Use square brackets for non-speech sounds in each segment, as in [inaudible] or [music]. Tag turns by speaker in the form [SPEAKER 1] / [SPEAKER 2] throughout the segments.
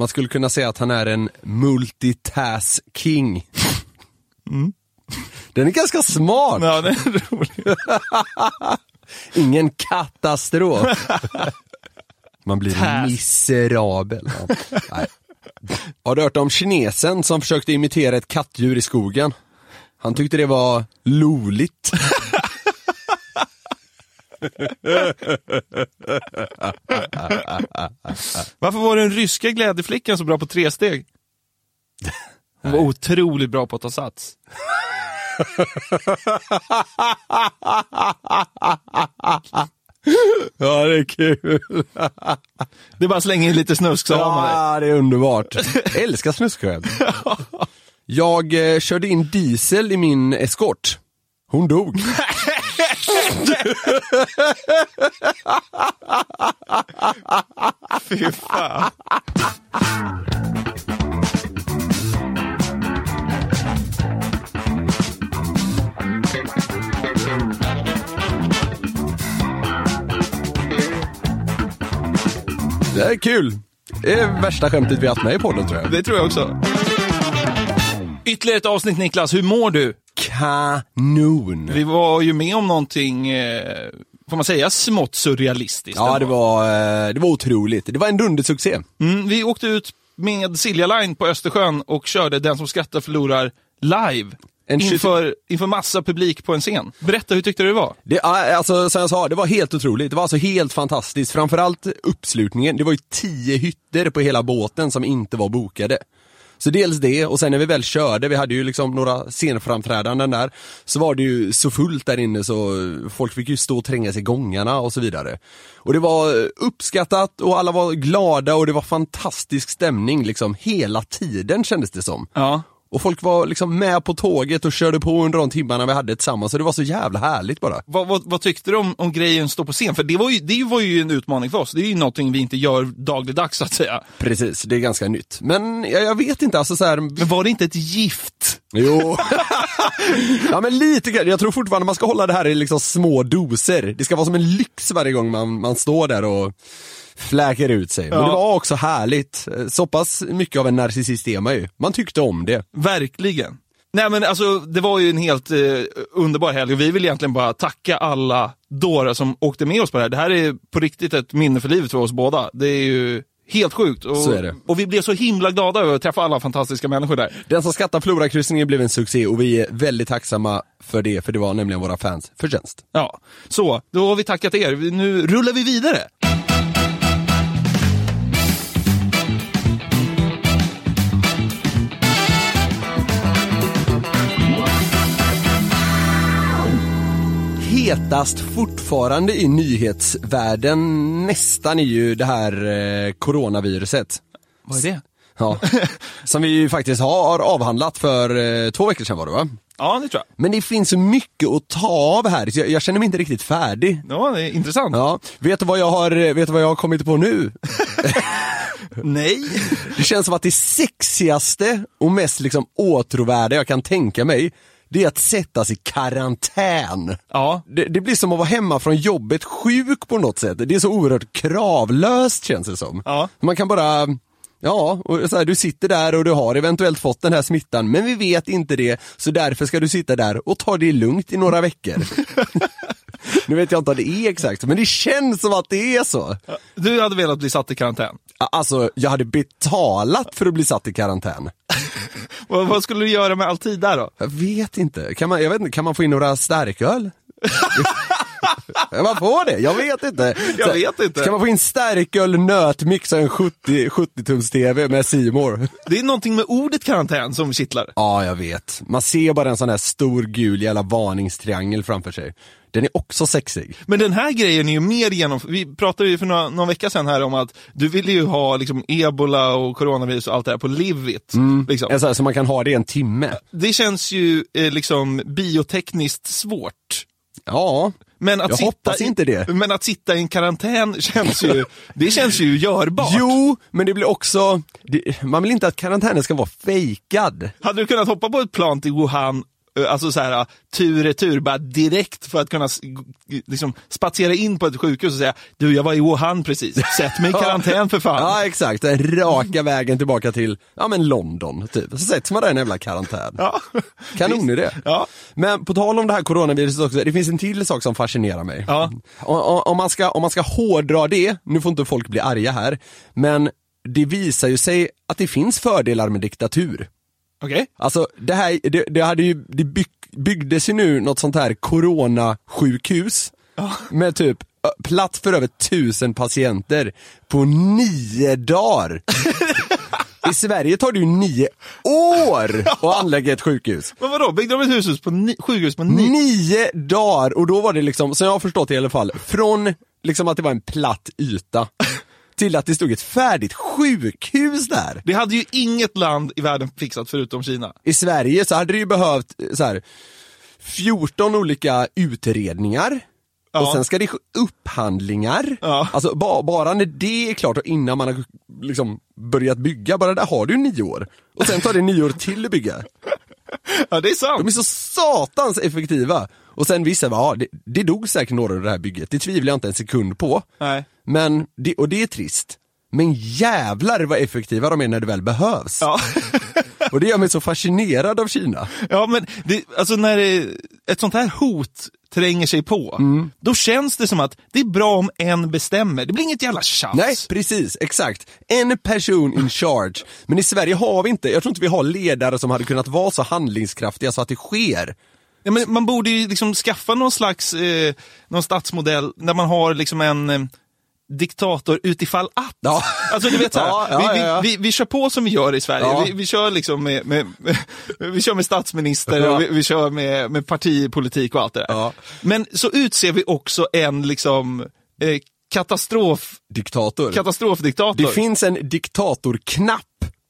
[SPEAKER 1] Man skulle kunna säga att han är en multitask king. Mm. Den är ganska smart.
[SPEAKER 2] Ja, det är roligt. [laughs]
[SPEAKER 1] Ingen katastrof. Man blir
[SPEAKER 2] Task.
[SPEAKER 1] miserabel. Ja. Har du hört om kinesen som försökte imitera ett kattdjur i skogen? Han tyckte det var loligt.
[SPEAKER 2] Varför var den ryska glädjeflickan så bra på tre steg? Hon var otroligt bra på att ta sats.
[SPEAKER 1] Ja, det är kul.
[SPEAKER 2] Det är bara att slänga in lite snusk så har man det.
[SPEAKER 1] Ja, det är underbart. Jag älskar snuskskämt. [laughs] Jag eh, körde in diesel i min eskort. Hon dog. [laughs]
[SPEAKER 2] Fy fan.
[SPEAKER 1] Det är kul. Det är värsta skämtet vi haft med i podden tror jag.
[SPEAKER 2] Det tror jag också. Ytterligare ett avsnitt Niklas, hur mår du?
[SPEAKER 1] Kanon.
[SPEAKER 2] Vi var ju med om någonting, eh, får man säga, smått surrealistiskt.
[SPEAKER 1] Ja, det var, eh, det var otroligt. Det var en dundersuccé.
[SPEAKER 2] Mm, vi åkte ut med Silja Line på Östersjön och körde Den som skrattar förlorar live.
[SPEAKER 1] En
[SPEAKER 2] Inför, inför massa publik på en scen. Berätta, hur tyckte du det var?
[SPEAKER 1] Det, ja, alltså, som jag sa, det var helt otroligt. Det var alltså helt fantastiskt. Framförallt uppslutningen. Det var ju tio hytter på hela båten som inte var bokade. Så dels det, och sen när vi väl körde, vi hade ju liksom några scenframträdanden där, så var det ju så fullt där inne så folk fick ju stå och trängas i gångarna och så vidare. Och det var uppskattat och alla var glada och det var fantastisk stämning liksom hela tiden kändes det som.
[SPEAKER 2] Ja.
[SPEAKER 1] Och folk var liksom med på tåget och körde på under de timmarna vi hade tillsammans, så det var så jävla härligt bara.
[SPEAKER 2] Vad, vad, vad tyckte du om, om grejen stå på scen? För det var, ju, det var ju en utmaning för oss. Det är ju någonting vi inte gör dagligdags så att säga.
[SPEAKER 1] Precis, det är ganska nytt. Men jag, jag vet inte, alltså så här.
[SPEAKER 2] Men var det inte ett gift?
[SPEAKER 1] Jo. [laughs] ja men lite grann. jag tror fortfarande man ska hålla det här i liksom små doser. Det ska vara som en lyx varje gång man, man står där och fläker ut sig. Men
[SPEAKER 2] Ja.
[SPEAKER 1] det var också härligt. Så pass mycket av en narcissist är man ju. Man tyckte om det.
[SPEAKER 2] Verkligen. Nej men alltså, det var ju en helt eh, underbar helg och vi vill egentligen bara tacka alla dårar som åkte med oss på det här. Det här är på riktigt ett minne för livet för oss båda. Det är ju helt sjukt. Och,
[SPEAKER 1] Så är det.
[SPEAKER 2] och vi blev så himla glada över att träffa alla fantastiska människor där.
[SPEAKER 1] Den som skattar Florakryssningen blev en succé och vi är väldigt tacksamma för det, för det var nämligen våra fans förtjänst.
[SPEAKER 2] Ja, så då har vi tackat er. Nu rullar vi vidare.
[SPEAKER 1] Hetast fortfarande i nyhetsvärlden nästan är ju det här eh, coronaviruset.
[SPEAKER 2] Vad är det?
[SPEAKER 1] Ja, [laughs] som vi ju faktiskt har avhandlat för eh, två veckor sedan var det va?
[SPEAKER 2] Ja, det tror jag.
[SPEAKER 1] Men det finns så mycket att ta av här, så jag, jag känner mig inte riktigt färdig.
[SPEAKER 2] Ja, det är intressant.
[SPEAKER 1] Ja, vet du vad jag har, eh, vet du vad jag har kommit på nu? [laughs]
[SPEAKER 2] Nej. [laughs]
[SPEAKER 1] Det känns som att det sexigaste och mest liksom åtråvärda jag kan tänka mig, det är att sättas i karantän.
[SPEAKER 2] Ja,
[SPEAKER 1] Det, det blir som att vara hemma från jobbet sjuk på något sätt. Det är så oerhört kravlöst känns det som.
[SPEAKER 2] Ja.
[SPEAKER 1] Man kan bara, ja, och så här, du sitter där och du har eventuellt fått den här smittan, men vi vet inte det, så därför ska du sitta där och ta det lugnt i några veckor. [laughs] nu vet jag inte om det är exakt men det känns som att det är så.
[SPEAKER 2] du hade velat bli satt i karantän.
[SPEAKER 1] Alltså, jag hade betalat för att bli satt i karantän. [laughs]
[SPEAKER 2] vad, vad skulle du göra med all tid där då?
[SPEAKER 1] Jag vet inte. Kan man, jag vet inte, kan man få in några starköl? [laughs] Man få det? Jag vet inte.
[SPEAKER 2] Jag vet inte.
[SPEAKER 1] Kan man få in starköl, nötmix och en 70, 70-tums TV med Simor?
[SPEAKER 2] Det är någonting med ordet karantän som kittlar.
[SPEAKER 1] Ja, jag vet. Man ser bara en sån här stor gul jävla varningstriangel framför sig. Den är också sexig.
[SPEAKER 2] Men den här grejen är ju mer genom... Vi pratade ju för några, någon vecka sedan här om att du ville ju ha liksom ebola och coronavirus och allt det här på Livit. Liksom.
[SPEAKER 1] En sån här, så man kan ha det i en timme.
[SPEAKER 2] Det känns ju eh, liksom biotekniskt svårt.
[SPEAKER 1] Ja,
[SPEAKER 2] Men att,
[SPEAKER 1] Jag
[SPEAKER 2] sitta
[SPEAKER 1] hoppas
[SPEAKER 2] i,
[SPEAKER 1] inte det.
[SPEAKER 2] men att sitta i en karantän känns ju, [laughs] det känns ju görbart.
[SPEAKER 1] Jo, men det blir också, det, man vill inte att karantänen ska vara fejkad.
[SPEAKER 2] Hade du kunnat hoppa på ett plan till Wuhan, alltså så här tur retur, bara direkt för att kunna liksom, spatsera in på ett sjukhus och säga du jag var i Wuhan precis, [laughs] sätt mig i karantän för fan.
[SPEAKER 1] Ja exakt, raka vägen tillbaka till, ja men London typ. Så sätts man där i en jävla karantän.
[SPEAKER 2] Ja.
[SPEAKER 1] Kanon i det.
[SPEAKER 2] Ja.
[SPEAKER 1] Men på tal om det här coronaviruset också, det finns en till sak som fascinerar mig.
[SPEAKER 2] Ja.
[SPEAKER 1] O- o- Om, man ska, om man ska hårdra det, nu får inte folk bli arga här, men det visar ju sig att det finns fördelar med diktatur.
[SPEAKER 2] Okej.
[SPEAKER 1] Alltså det här, det, det hade ju, det byg, byggdes ju nu något sånt här coronasjukhus med typ plats för över tusen patienter på nio dagar. [laughs] I Sverige tar det ju nio år att anlägga ett sjukhus.
[SPEAKER 2] Men vadå, byggde de ett hus på ni, sjukhus på ni?
[SPEAKER 1] Nio dagar! Och då var det liksom, som jag har förstått det i alla fall, från liksom att det var en platt yta till att det stod ett färdigt sjukhus där.
[SPEAKER 2] Det hade ju inget land i världen fixat förutom Kina.
[SPEAKER 1] I Sverige så hade det ju behövt eh, så här, 14 olika utredningar.
[SPEAKER 2] Ja.
[SPEAKER 1] Och sen ska det ske upphandlingar.
[SPEAKER 2] Ja.
[SPEAKER 1] Alltså ba, bara när det är klart och innan man har liksom börjat bygga, bara där har du nio år. Och sen tar det nio år till att bygga.
[SPEAKER 2] Ja, det är sant.
[SPEAKER 1] De är så satans effektiva. Och sen vissa, ja det, det dog säkert några av det här bygget, det tvivlar jag inte en sekund på.
[SPEAKER 2] Nej.
[SPEAKER 1] Men, det, och det är trist. Men jävlar vad effektiva de är när det väl behövs.
[SPEAKER 2] Ja. [laughs]
[SPEAKER 1] Och det gör mig så fascinerad av Kina.
[SPEAKER 2] Ja, men det, alltså när det, ett sånt här hot tränger sig på,
[SPEAKER 1] Mm.
[SPEAKER 2] då känns det som att det är bra om en bestämmer. Det blir inget jävla tjafs.
[SPEAKER 1] Nej, precis, exakt. En person in charge. Men i Sverige har vi inte, jag tror inte vi har ledare som hade kunnat vara så handlingskraftiga så att det sker.
[SPEAKER 2] Ja, men man borde ju liksom skaffa någon slags eh, någon statsmodell där man har liksom en eh, diktator utifall att.
[SPEAKER 1] Ja.
[SPEAKER 2] Alltså du vet såhär, [laughs]
[SPEAKER 1] Ja, ja,
[SPEAKER 2] vi,
[SPEAKER 1] ja.
[SPEAKER 2] Vi, vi, vi kör på som vi gör i Sverige. Vi, vi kör liksom med, med, med, [laughs] vi kör med statsminister och vi, kör med, med partipolitik och allt det där. Men så utser vi också en liksom eh, katastrof,
[SPEAKER 1] Diktator.
[SPEAKER 2] katastrofdiktator.
[SPEAKER 1] Det finns en diktatorknapp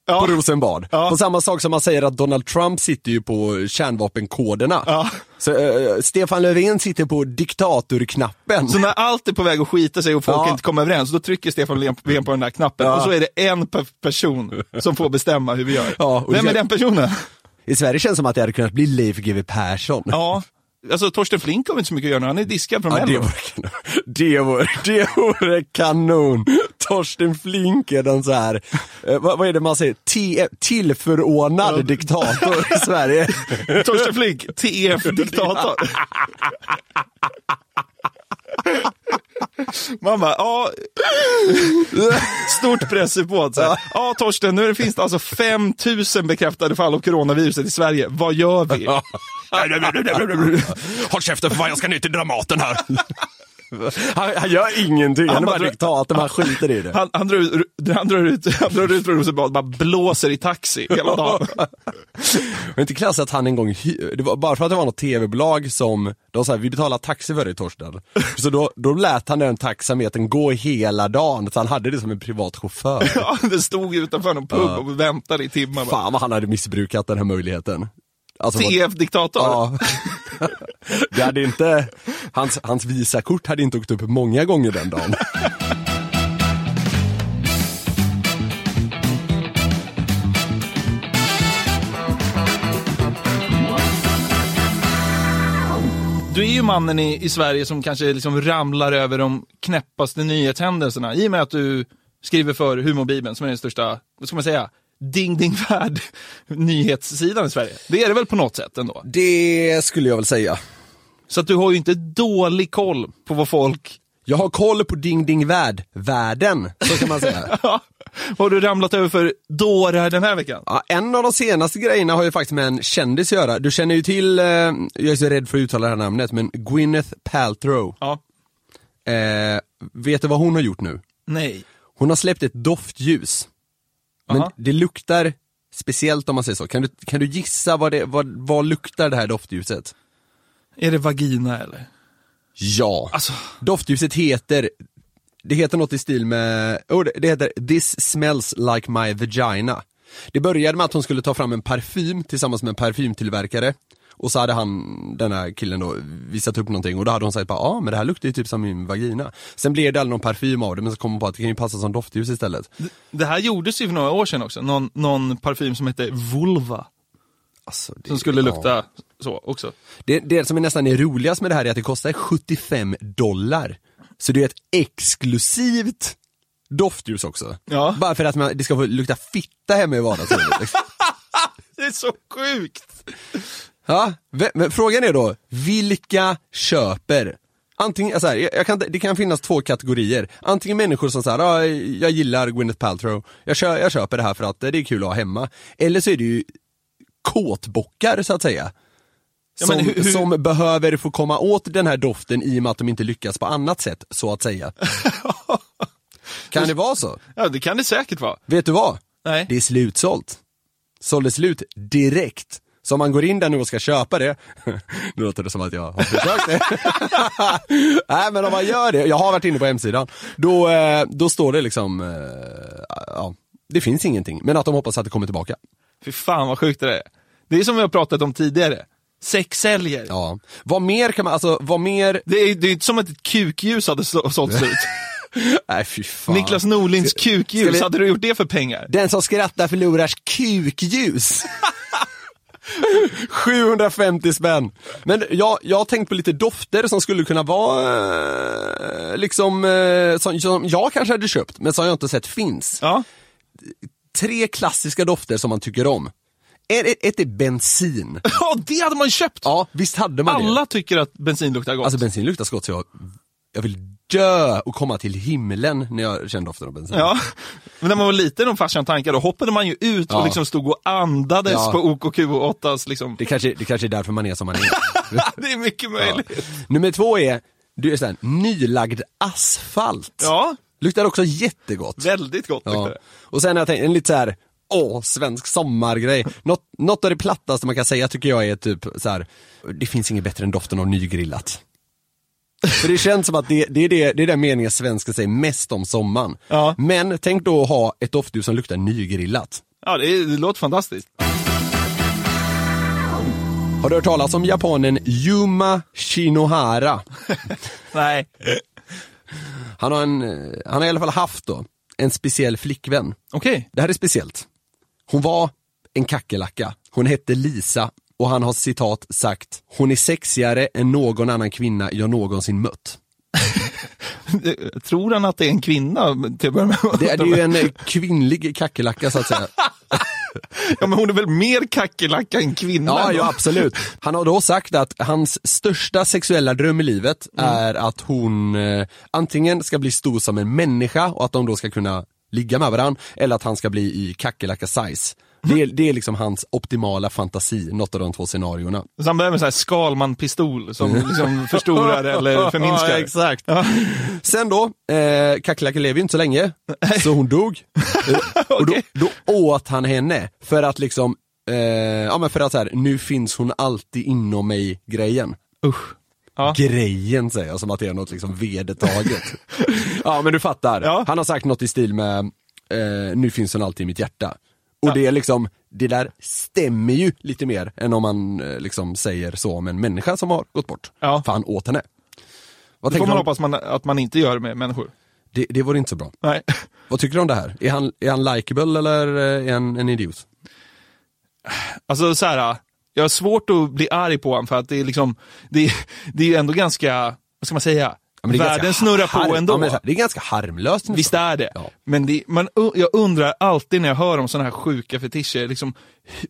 [SPEAKER 2] Ja.
[SPEAKER 1] på Rosenbad.
[SPEAKER 2] Ja.
[SPEAKER 1] På samma sak som man säger att Donald Trump sitter ju på kärnvapenkoderna.
[SPEAKER 2] Ja.
[SPEAKER 1] Så eh, Stefan Löfven sitter på diktatorknappen.
[SPEAKER 2] Så när allt är på väg att skita sig och folk inte kommer överens, då trycker Stefan Löfven på den där knappen och så är det en pe- person som får bestämma hur vi gör.
[SPEAKER 1] Ja,
[SPEAKER 2] Vem
[SPEAKER 1] det-
[SPEAKER 2] är den personen?
[SPEAKER 1] I Sverige känns det som att det hade kunnat bli Leif GW Persson.
[SPEAKER 2] Ja, alltså Torsten Flink har inte så mycket att göra nu, han är diskad från
[SPEAKER 1] Ja, det,
[SPEAKER 2] Mello.
[SPEAKER 1] vore kanon. det, vore, det vore kanon! Torsten Flink är den så här, eh, vad, vad är det man säger, T- tillförordnad diktator i Sverige. [laughs]
[SPEAKER 2] Torsten Flink, TF-diktator. Man bara, ja, stort pressuppåt. så här. Ja, Torsten, nu finns det alltså 5000 bekräftade fall av coronaviruset i Sverige. Vad gör vi? [laughs]
[SPEAKER 1] Håll käften för fan, jag ska ner till Dramaten här. Han, han gör ingenting, han,
[SPEAKER 2] Han
[SPEAKER 1] är bara diktator, han skiter i det.
[SPEAKER 2] Han, han, drar han, drar ut, han drar ut från Rosenbad, bara blåser i taxi hela dagen. [laughs]
[SPEAKER 1] Men inte klass att han en gång, det var bara för att det var något tv-bolag som, de sa vi betalar taxi för dig Torsten. Så då, då lät han den taxametern gå hela dagen, så han hade det som en privat chaufför. [laughs]
[SPEAKER 2] Ja, det stod utanför någon pub och väntade i timmar.
[SPEAKER 1] Fan vad han hade missbrukat den här möjligheten. Alltså,
[SPEAKER 2] TF-diktator.
[SPEAKER 1] Ja. [laughs] [laughs] Det hade inte, hans, hans visakort hade inte åkt upp många gånger den dagen.
[SPEAKER 2] Du är ju mannen i, i Sverige som kanske liksom ramlar över de knäppaste nyhetshändelserna i och med att du skriver för Humorbibeln som är den största, vad ska man säga, ding ding värld [laughs] nyhetssidan i Sverige. Det är det väl på något sätt ändå?
[SPEAKER 1] Det skulle jag väl säga.
[SPEAKER 2] Så att du har ju inte dålig koll på vad folk...
[SPEAKER 1] Jag har koll på Ding Ding Värld, världen, så kan man säga. [laughs]
[SPEAKER 2] Vad har du ramlat över för dårar den här veckan?
[SPEAKER 1] Ja, en av de senaste grejerna har ju faktiskt med en kändis att göra. Du känner ju till, eh, jag är så rädd för att uttala det här namnet, men Gwyneth Paltrow.
[SPEAKER 2] Ja.
[SPEAKER 1] Eh, vet du vad hon har gjort nu?
[SPEAKER 2] Nej.
[SPEAKER 1] Hon har släppt ett doftljus. Men
[SPEAKER 2] Aha.
[SPEAKER 1] det luktar speciellt om man säger så. Kan du, kan du gissa vad, det, vad, vad luktar det här doftljuset?
[SPEAKER 2] Är det vagina eller?
[SPEAKER 1] Ja.
[SPEAKER 2] Alltså,
[SPEAKER 1] Doftljuset heter, det heter något i stil med, oh, det, heter This smells like my vagina. Det började med att hon skulle ta fram en parfym tillsammans med en parfymtillverkare. Och så hade han, den här killen då, visat upp någonting och då hade hon sagt bara, ja ah, men det här luktar ju typ som min vagina. Sen blev det aldrig någon parfym av det men så kom hon på att det kan ju passa som doftljus istället.
[SPEAKER 2] det här gjordes ju för några år sedan också. Någon, någon parfym som hette Vulva.
[SPEAKER 1] Alltså, det,
[SPEAKER 2] Som skulle
[SPEAKER 1] ja.
[SPEAKER 2] lukta så också.
[SPEAKER 1] Det, det som är nästan är roligast med det här är att det kostar 75 dollar. Så det är ett exklusivt doftljus också.
[SPEAKER 2] Ja.
[SPEAKER 1] Bara för att man, det ska få lukta fitta hemma i vardagsrummet. liksom. [laughs]
[SPEAKER 2] Det är så sjukt!
[SPEAKER 1] Ja, men frågan är då, vilka köper? Antingen, så här, jag kan, det kan finnas två kategorier. Antingen människor som säger, ah, jag gillar Gwyneth Paltrow, jag, kö, jag köper det här för att det är kul att ha hemma. Eller så är det ju kåtbockar så att säga.
[SPEAKER 2] Ja,
[SPEAKER 1] Som,
[SPEAKER 2] men hur- hur-
[SPEAKER 1] som behöver få komma åt den här doften i och med att de inte lyckas på annat sätt, så att säga. [laughs] kan det vara så?
[SPEAKER 2] Ja, det kan det säkert vara.
[SPEAKER 1] Vet du vad?
[SPEAKER 2] Nej.
[SPEAKER 1] Det är slutsålt. Sålde slut direkt. Så om man går in där nu och ska köpa det, [laughs] nu låter det som att jag har försökt det. [laughs] Nej men om man gör det, jag har varit inne på hemsidan, då, eh, då står det liksom, eh, ja, det finns ingenting. Men att de hoppas att det kommer tillbaka.
[SPEAKER 2] Fy fan vad sjukt det är. Det är som vi har pratat om tidigare. Sex säljer.
[SPEAKER 1] Ja. Vad mer kan man, alltså vad mer,
[SPEAKER 2] Det är är inte som att ett kukljus hade så- sålt slut. [laughs]
[SPEAKER 1] nej fy fan.
[SPEAKER 2] Niklas Norlings
[SPEAKER 1] ska
[SPEAKER 2] kukljus,
[SPEAKER 1] vi-
[SPEAKER 2] hade du gjort det för pengar?
[SPEAKER 1] Den som skrattar förlorar kukljus. 750 spänn. Men jag, jag har tänkt på lite dofter som skulle kunna vara, eh, liksom, eh, som, som jag kanske hade köpt, men som jag inte sett finns.
[SPEAKER 2] Ja.
[SPEAKER 1] Tre klassiska dofter som man tycker om. Ett, är bensin. [laughs]
[SPEAKER 2] Ja, det hade man köpt!
[SPEAKER 1] Ja, visst hade man
[SPEAKER 2] Alla
[SPEAKER 1] det.
[SPEAKER 2] tycker att bensin luktar gott.
[SPEAKER 1] Alltså bensin luktar så gott så jag, jag vill dö och komma till himlen när jag känner doften av bensin.
[SPEAKER 2] Ja, men när man var liten och farsan tankade, då hoppade man ju ut
[SPEAKER 1] Ja.
[SPEAKER 2] och liksom stod och andades
[SPEAKER 1] Ja.
[SPEAKER 2] på OKQ8s liksom.
[SPEAKER 1] Det kanske, det kanske är därför man är som man är. [laughs]
[SPEAKER 2] Det är mycket möjligt.
[SPEAKER 1] Nummer två är, du är såhär, nylagd asfalt.
[SPEAKER 2] Ja,
[SPEAKER 1] Luktar också jättegott.
[SPEAKER 2] väldigt gott luktar
[SPEAKER 1] Ja.
[SPEAKER 2] det.
[SPEAKER 1] Och sen har jag tänkt, en lite så här, åh, svensk sommargrej. Något, något av det plattaste man kan säga tycker jag är typ så här. det finns inget bättre än doften av nygrillat. För det känns som att det, det, är det, det är den meningen svenskar säger mest om sommaren.
[SPEAKER 2] Ja.
[SPEAKER 1] Men tänk då att ha ett doftljus som luktar nygrillat.
[SPEAKER 2] Ja, det, är, det låter fantastiskt.
[SPEAKER 1] Har du hört talas om japanen Yuma Shinohara? [laughs]
[SPEAKER 2] Nej.
[SPEAKER 1] Han har, en, han har i alla fall haft då, en speciell flickvän.
[SPEAKER 2] Okej.
[SPEAKER 1] Det här är speciellt. Hon var en kackerlacka. Hon hette Lisa och han har citat sagt Hon är sexigare än någon annan kvinna jag någonsin mött. [laughs]
[SPEAKER 2] Tror han att det är en kvinna till att börja med?
[SPEAKER 1] Det är, det är ju en eh, kvinnlig kackerlacka så att säga. [laughs]
[SPEAKER 2] Ja, men hon är väl mer kackerlacka än kvinna?
[SPEAKER 1] Ja, ja absolut. Han har då sagt att hans största sexuella dröm i livet är att hon eh, antingen ska bli stor som en människa och att de då ska kunna ligga med varandra, eller att han ska bli i kackerlacka size. Det är, det är liksom hans optimala fantasi, något av de två scenarierna.
[SPEAKER 2] Så han så här Skalman-pistol som liksom förstorar eller [laughs] förminskar.
[SPEAKER 1] Ja, exakt.
[SPEAKER 2] Ja.
[SPEAKER 1] Sen då, eh, kackerlackan lever ju inte så länge, så hon dog. [laughs] Eh, Och då, då åt han henne för att liksom, eh, ja men för att så här, nu finns hon alltid inom mig grejen.
[SPEAKER 2] Usch. Ja.
[SPEAKER 1] Grejen säger jag som att det är något liksom vedertaget. [laughs] ja men du fattar,
[SPEAKER 2] Ja.
[SPEAKER 1] han har sagt något i stil med, eh, nu finns hon alltid i mitt hjärta. Och det är liksom, det där stämmer ju lite mer än om man eh, liksom säger så om en människa som har gått bort.
[SPEAKER 2] Ja.
[SPEAKER 1] För han åt henne. Vad
[SPEAKER 2] Det får man hoppas man, att man inte gör med människor.
[SPEAKER 1] det, det vore inte så bra.
[SPEAKER 2] Nej. [laughs]
[SPEAKER 1] Vad tycker du om det här? Är han, är han likeable eller eh, är han en idiot?
[SPEAKER 2] Alltså så här, jag har svårt att bli arg på honom för att det är liksom, det, är- det är ändå ganska, vad ska man säga,
[SPEAKER 1] Ja, men det är
[SPEAKER 2] Världen snurrar på ändå.
[SPEAKER 1] Ja, det är ganska harmlöst. nästan.
[SPEAKER 2] Visst är det.
[SPEAKER 1] Ja.
[SPEAKER 2] Men det, man, jag undrar alltid när jag hör om sådana här sjuka fetischer, liksom,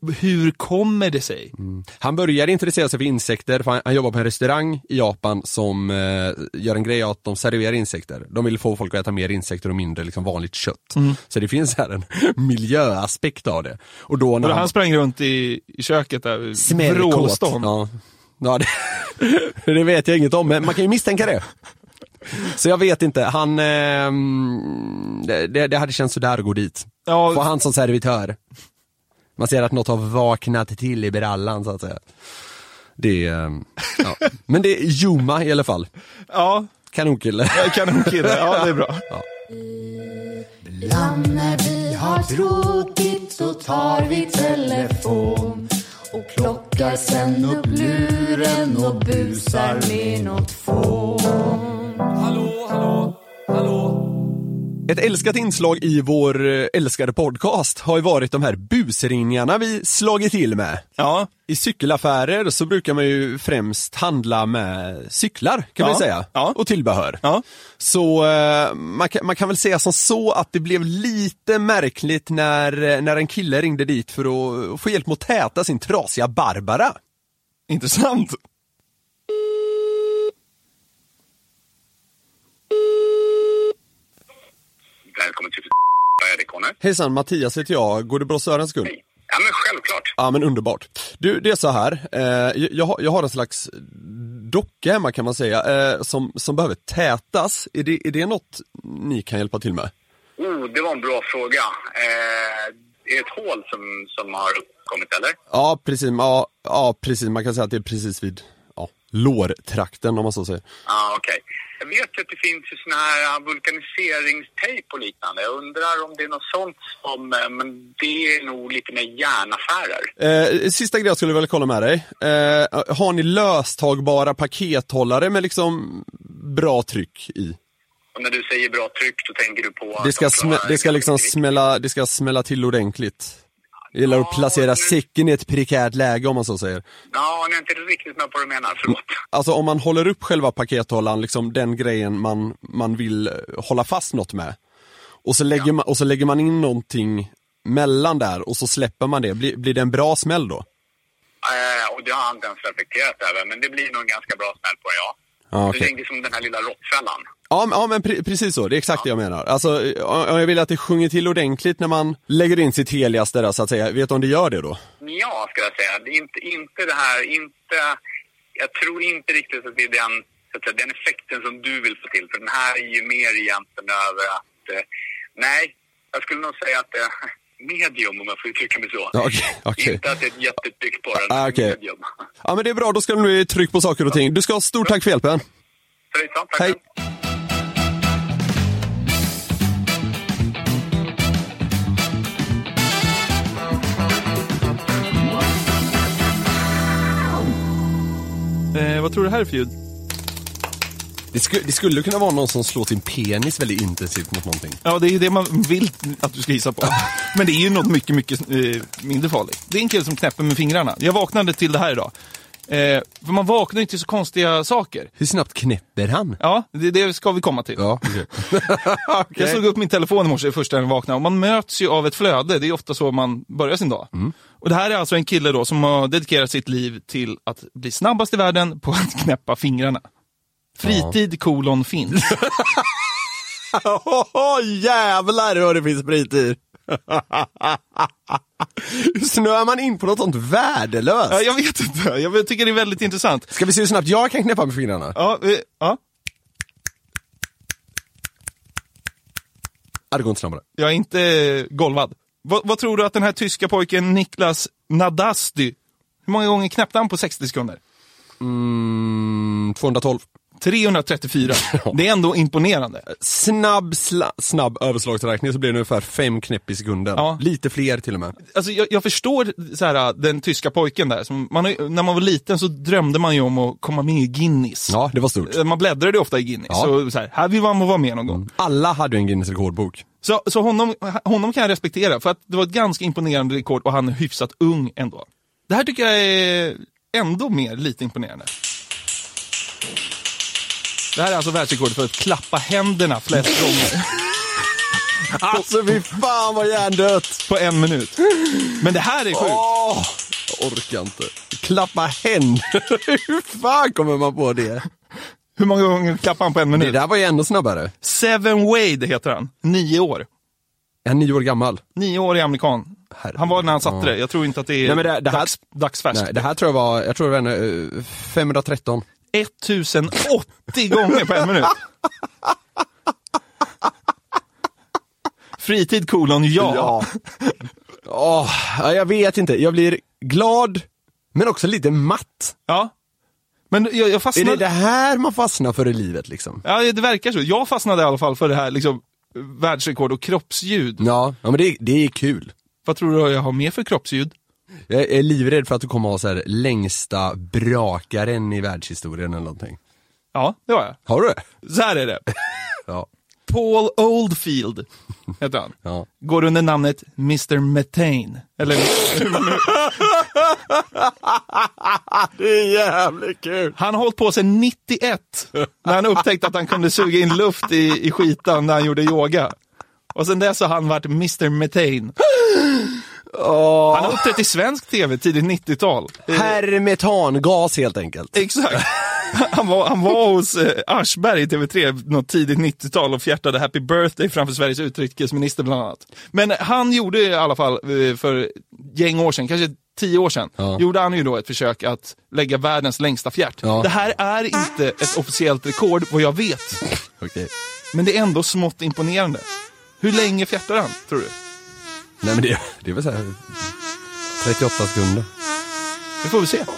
[SPEAKER 2] hu- hur kommer det sig?
[SPEAKER 1] Han började intressera sig för insekter, för han, han jobbar på en restaurang i Japan som eh, gör en grej att de serverar insekter. De vill få folk att äta mer insekter och mindre liksom vanligt kött.
[SPEAKER 2] Mm.
[SPEAKER 1] Så det finns här en [laughs] miljöaspekt av det. Och då när
[SPEAKER 2] Och han sprang runt i, i köket där, vrålstånd.
[SPEAKER 1] Ja, ja det, [laughs] det vet jag inget om, men man kan ju misstänka det. Så jag vet inte, han, ehm, det, det, hade känts sådär att gå dit.
[SPEAKER 2] Ja.
[SPEAKER 1] Få han som servitör. Man ser att något har vaknat till i brallan så att säga. Det, ehm, ja. Men det är Juma i alla fall.
[SPEAKER 2] Ja,
[SPEAKER 1] Kanonkille.
[SPEAKER 2] kanonkille. Ja, det är bra.
[SPEAKER 3] Ibland när vi har tråkigt så tar vi telefon och plockar sen upp luren och busar med något fån.
[SPEAKER 4] Hallå.
[SPEAKER 1] Ett älskat inslag i vår eh, älskade podcast har ju varit de här busringarna vi slagit till med.
[SPEAKER 2] Ja,
[SPEAKER 1] I cykelaffärer så brukar man ju främst handla med cyklar kan
[SPEAKER 2] Ja,
[SPEAKER 1] man säga.
[SPEAKER 2] ja.
[SPEAKER 1] Och tillbehör.
[SPEAKER 2] ja.
[SPEAKER 1] Så eh, man, kan, man kan väl säga som så att det blev lite märkligt när, eh, när en kille ringde dit för att få hjälp med att täta sin trasiga Barbara.
[SPEAKER 2] Intressant.
[SPEAKER 5] Välkommen till Conny?
[SPEAKER 1] Hejsan, Mattias heter jag. Går det bra Sörens skull?
[SPEAKER 5] Ja, men självklart.
[SPEAKER 1] Ja men underbart. Du, det är så här. Eh, jag, har- jag har en slags docka hemma kan man säga, eh, som, som behöver tätas. Är det, är det något ni kan hjälpa till med?
[SPEAKER 5] Oh, det var en bra fråga. Eh, är det ett hål som, som har uppkommit, eller?
[SPEAKER 1] Ja precis, ja, ja precis, man kan säga att det är precis vid ja, lårtrakten om man så säger.
[SPEAKER 5] Ja, ah, okej. Jag vet ju att det finns ju såna här ah, vulkaniseringstejp och liknande. Jag undrar om det är något sånt som, eh, men det är nog lite mer järnaffärer.
[SPEAKER 1] Eh, sista grej jag skulle vilja kolla med dig. Eh, har ni löstagbara pakethållare med liksom bra tryck i?
[SPEAKER 5] Och när du säger bra tryck, då tänker du på...
[SPEAKER 1] Det ska,
[SPEAKER 5] de
[SPEAKER 1] det ska liksom smälla, det ska smälla till ordentligt. Det gäller att
[SPEAKER 5] Ja,
[SPEAKER 1] placera
[SPEAKER 5] men-
[SPEAKER 1] säcken i ett prekärt läge om man så säger.
[SPEAKER 5] Ja, jag är inte riktigt med på vad du menar. Förlåt.
[SPEAKER 1] Alltså om man håller upp själva pakethållaren, liksom den grejen man, man vill eh, hålla fast något med. Och så, lägger man, och så lägger man in någonting mellan där och så släpper man det. Blir, blir det en bra smäll då?
[SPEAKER 5] Eh, och det har jag inte ens reflekterat över, men det blir nog en ganska bra smäll på det, ja.
[SPEAKER 1] Ja,
[SPEAKER 5] Du tänker som den här lilla råttfällan.
[SPEAKER 1] Ja, ja men pre precis så, det är exakt det jag menar. Alltså, ja, jag vill att det sjunger till ordentligt när man lägger in sitt heligaste där så att säga. Vet du om det gör det då?
[SPEAKER 5] Ja, ska jag säga. Det är inte, inte det här, inte... Jag tror inte riktigt att det är den, så att säga, den effekten som du vill få till. För den här är ju mer egentligen över att... Eh, nej, jag skulle nog säga att det är medium om jag får uttrycka mig så.
[SPEAKER 1] Okej, okej.
[SPEAKER 5] Inte att det är ett jättetryck på den,
[SPEAKER 1] Ah, okej.
[SPEAKER 5] medium.
[SPEAKER 1] Ja men det är bra, då ska du bli tryck på saker och ting. Du ska ha stort tack för hjälpen.
[SPEAKER 5] Det tack.
[SPEAKER 1] Hej.
[SPEAKER 2] Eh, vad tror du det här är för ljud?
[SPEAKER 1] Det, sku, det skulle kunna vara någon som slår sin penis väldigt intensivt mot någonting.
[SPEAKER 2] Ja, det är ju det man vill att du ska gissa på. [laughs] Men det är ju något mycket, mycket eh, mindre farligt. Det är en kille som knäpper med fingrarna. Jag vaknade till det här idag. Eh, för man vaknar ju till så konstiga saker.
[SPEAKER 1] Hur snabbt knäpper han?
[SPEAKER 2] Ja, det, det ska vi komma till.
[SPEAKER 1] Ja, okej. [laughs]
[SPEAKER 2] Jag slog upp min telefon i morse först när jag vaknade och man möts ju av ett flöde. Det är ofta så man börjar sin dag. Och det här är alltså en kille då som har dedikerat sitt liv till att bli snabbast i världen på att knäppa fingrarna. Fritid kolon finns. [laughs]
[SPEAKER 1] Jävlar vad det finns! Hur snöar man in på något sånt värdelöst?
[SPEAKER 2] Ja, jag vet inte, jag tycker det är väldigt intressant.
[SPEAKER 1] Ska vi se hur snabbt jag kan knäppa med fingrarna?
[SPEAKER 2] Ja, eh, ja.
[SPEAKER 1] Ja, det går inte snabbare.
[SPEAKER 2] jag är inte golvad. Vad, vad tror du att den här tyska pojken Niklas Nadasdy, hur många gånger knäppte han på 60 sekunder?
[SPEAKER 1] Mm, 212.
[SPEAKER 2] 334. [laughs] Det är ändå imponerande.
[SPEAKER 1] Snabb, sla, snabb överslagsräkning så blir det ungefär fem knäpp i sekunden.
[SPEAKER 2] Ja.
[SPEAKER 1] Lite fler till och med.
[SPEAKER 2] Alltså, jag, jag förstår så här, den tyska pojken där. Som man, när man var liten så drömde man ju om att komma med i Guinness.
[SPEAKER 1] Ja, det var stort.
[SPEAKER 2] Man bläddrade ofta i Guinness.
[SPEAKER 1] Ja.
[SPEAKER 2] Så, så här, här vill man vara med någon gång.
[SPEAKER 1] Alla hade ju en Guinness rekordbok.
[SPEAKER 2] Så, så honom, honom kan jag respektera, för att det var ett ganska imponerande rekord och han är hyfsat ung ändå. Det här tycker jag är ändå mer lite imponerande. Det här är alltså världsrekord för att klappa händerna flest gånger
[SPEAKER 1] Alltså fy fan vad hjärndött!
[SPEAKER 2] på en minut. Men det här är sjukt.
[SPEAKER 1] Åh, jag orkar inte. Klappa händer. [laughs] Hur fan kommer man på det?
[SPEAKER 2] Hur många gånger klappar han på en
[SPEAKER 1] Det
[SPEAKER 2] minut?
[SPEAKER 1] där var ju ännu snabbare.
[SPEAKER 2] Seven Wade heter han. Nio år.
[SPEAKER 1] Är han nio år gammal?
[SPEAKER 2] Nioårig amerikan.
[SPEAKER 1] Herregud.
[SPEAKER 2] Han var när han satte det. Jag tror inte att det är
[SPEAKER 1] Nej, men det- det här-
[SPEAKER 2] dags, dagsfärskt.
[SPEAKER 1] Nej, det här tror jag var, jag tror det var en, eh, 513.
[SPEAKER 2] 1080 gånger på en minut. Fritid kolon ja.
[SPEAKER 1] Ja, jag vet inte. Jag blir glad, men också lite matt.
[SPEAKER 2] Ja. Men jag, jag
[SPEAKER 1] Är
[SPEAKER 2] fastnade...
[SPEAKER 1] det det här man fastnar för i livet liksom?
[SPEAKER 2] Ja, det verkar så. Jag fastnade i alla fall för det här liksom, världsrekord och kroppsljud.
[SPEAKER 1] Ja, ja men det, det är kul.
[SPEAKER 2] Vad tror du jag har mer för kroppsljud?
[SPEAKER 1] Jag är livrädd för att du kommer ha så här längsta brakaren i världshistorien eller någonting.
[SPEAKER 2] Ja, det har jag.
[SPEAKER 1] Har du det?
[SPEAKER 2] Så här är det. [laughs]
[SPEAKER 1] Ja.
[SPEAKER 2] Paul Oldfield heter han.
[SPEAKER 1] Ja.
[SPEAKER 2] Går under namnet Mr. Methane. Eller. [laughs]
[SPEAKER 1] Det är jävligt kul!
[SPEAKER 2] Han har hållit på sedan 91. När han upptäckte att han kunde suga in luft i, i skitan när han gjorde yoga. Och sen dess har han varit Mr. Methane. [laughs] Han har uppträtt i svensk tv tidigt 90-tal.
[SPEAKER 1] Herr metangas helt enkelt.
[SPEAKER 2] Exakt. [laughs] Han var, han var hos eh, Aschberg i TV3 något tidigt 90-tal och fjärtade Happy Birthday framför Sveriges utrikesminister bland annat. Men han gjorde i alla fall eh, för gäng år sedan, kanske tio år sedan,
[SPEAKER 1] Ja.
[SPEAKER 2] gjorde han ju då ett försök att lägga världens längsta fjärt.
[SPEAKER 1] Ja.
[SPEAKER 2] Det här är inte ett officiellt rekord vad jag vet,
[SPEAKER 1] Okej.
[SPEAKER 2] men det är ändå smått imponerande. Hur länge fjärtar han, tror du?
[SPEAKER 1] Nej men det, det är väl såhär 38 sekunder.
[SPEAKER 2] Det får vi se. [laughs]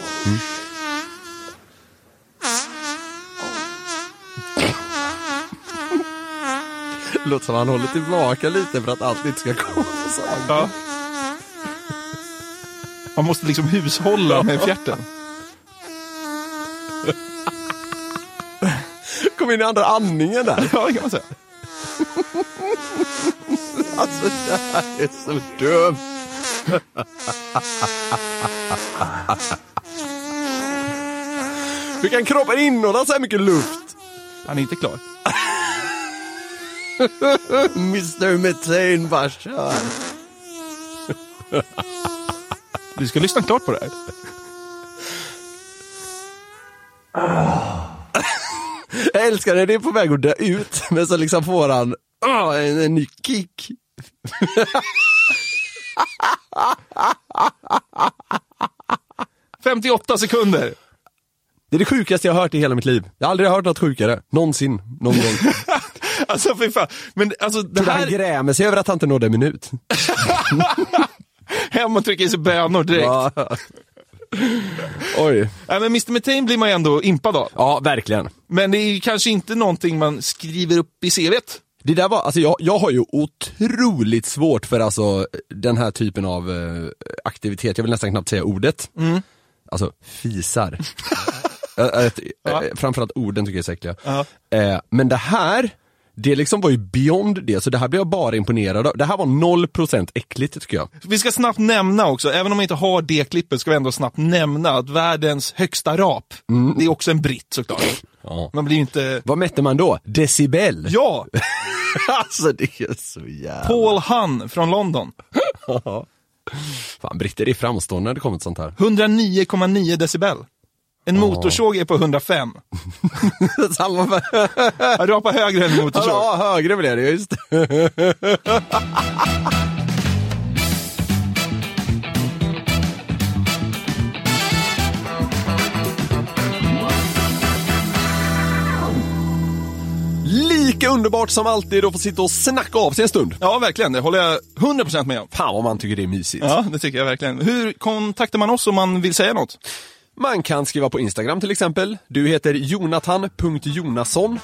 [SPEAKER 1] Låter som han håller tillbaka lite för att allt inte ska komma samma
[SPEAKER 2] Ja. Man måste liksom hushålla med fjärten.
[SPEAKER 1] Kom in i andra andningen där.
[SPEAKER 2] Ja, det kan man säga. [laughs]
[SPEAKER 1] Alltså det här är så dumt. Hur kan kroppen innehålla så här mycket luft?
[SPEAKER 2] Han är inte klar. [laughs]
[SPEAKER 1] Mr Methane bara kör.
[SPEAKER 2] Du ska lyssna klart på det här.
[SPEAKER 1] Jag älskar när det är på väg att dö ut, men så liksom får han åh, en, en ny kick.
[SPEAKER 2] — [laughs] 58 sekunder.
[SPEAKER 1] Det är det sjukaste jag har hört i hela mitt liv. Jag har aldrig hört något sjukare. Någonsin. Någon gång. [laughs]
[SPEAKER 2] Alltså fy fan. Men alltså det
[SPEAKER 1] du han
[SPEAKER 2] här,
[SPEAKER 1] grämer sig över att han inte nådde en minut? [laughs]
[SPEAKER 2] hem och trycka i sig bönor direkt.
[SPEAKER 1] Ja. Oj.
[SPEAKER 2] Nej, men Mr Methane blir man ju ändå impad av.
[SPEAKER 1] Ja, verkligen.
[SPEAKER 2] Men det är ju kanske inte någonting man skriver upp i CVt.
[SPEAKER 1] Det där var, alltså jag, jag har ju otroligt svårt för alltså den här typen av eh, aktivitet, jag vill nästan knappt säga ordet. Alltså fisar. [laughs] Äh, äh,
[SPEAKER 2] Ja.
[SPEAKER 1] äh, Framförallt orden tycker jag är så äckliga.
[SPEAKER 2] Ja.
[SPEAKER 1] Eh, men det här, det liksom var ju beyond det, så det här blev jag bara imponerad av. Det här var 0% äckligt tycker jag.
[SPEAKER 2] Vi ska snabbt nämna också, även om vi inte har det klippet, ska vi ändå snabbt nämna att världens högsta rap, det är också en britt såklart.
[SPEAKER 1] Ja.
[SPEAKER 2] Man blir ju inte...
[SPEAKER 1] Vad mätte man då? Decibel?
[SPEAKER 2] Ja! [laughs]
[SPEAKER 1] alltså det är så jävla...
[SPEAKER 2] Paul Hunn från London. [laughs]
[SPEAKER 1] Fan, britter är framstående när det kommer till sånt här.
[SPEAKER 2] 109,9 decibel. En motorsåg är på 105. [laughs]
[SPEAKER 1] Samma [laughs]
[SPEAKER 2] Jag rapar högre än en motorsåg.
[SPEAKER 1] Ja, högre blev det, just [laughs] Lika underbart som alltid att få sitta och snacka av sig en stund.
[SPEAKER 2] Ja, verkligen. Det håller jag 100% med om.
[SPEAKER 1] Fan vad man tycker det är mysigt.
[SPEAKER 2] Ja, det tycker jag verkligen. Hur kontaktar man oss om man vill säga något?
[SPEAKER 1] Man kan skriva på Instagram till exempel. Du heter jonathan.jonasson.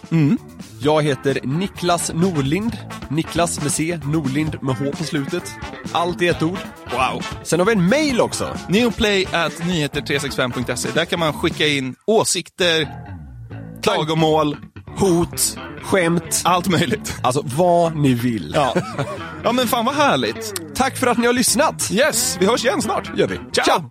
[SPEAKER 1] Jag heter Niklas Norlind. Niklas med C, Norlind med H på slutet. Allt i ett ord.
[SPEAKER 2] Wow.
[SPEAKER 1] Sen har vi en mail också.
[SPEAKER 2] Newplay at nyheter365.se. Där kan man skicka in åsikter, klagomål,
[SPEAKER 1] Hot, skämt,
[SPEAKER 2] allt möjligt.
[SPEAKER 1] alltså vad ni vill.
[SPEAKER 2] Ja. ja, men fan vad härligt.
[SPEAKER 1] Tack för att ni har lyssnat.
[SPEAKER 2] Yes, vi hörs igen snart.
[SPEAKER 1] gör vi.
[SPEAKER 2] Ciao.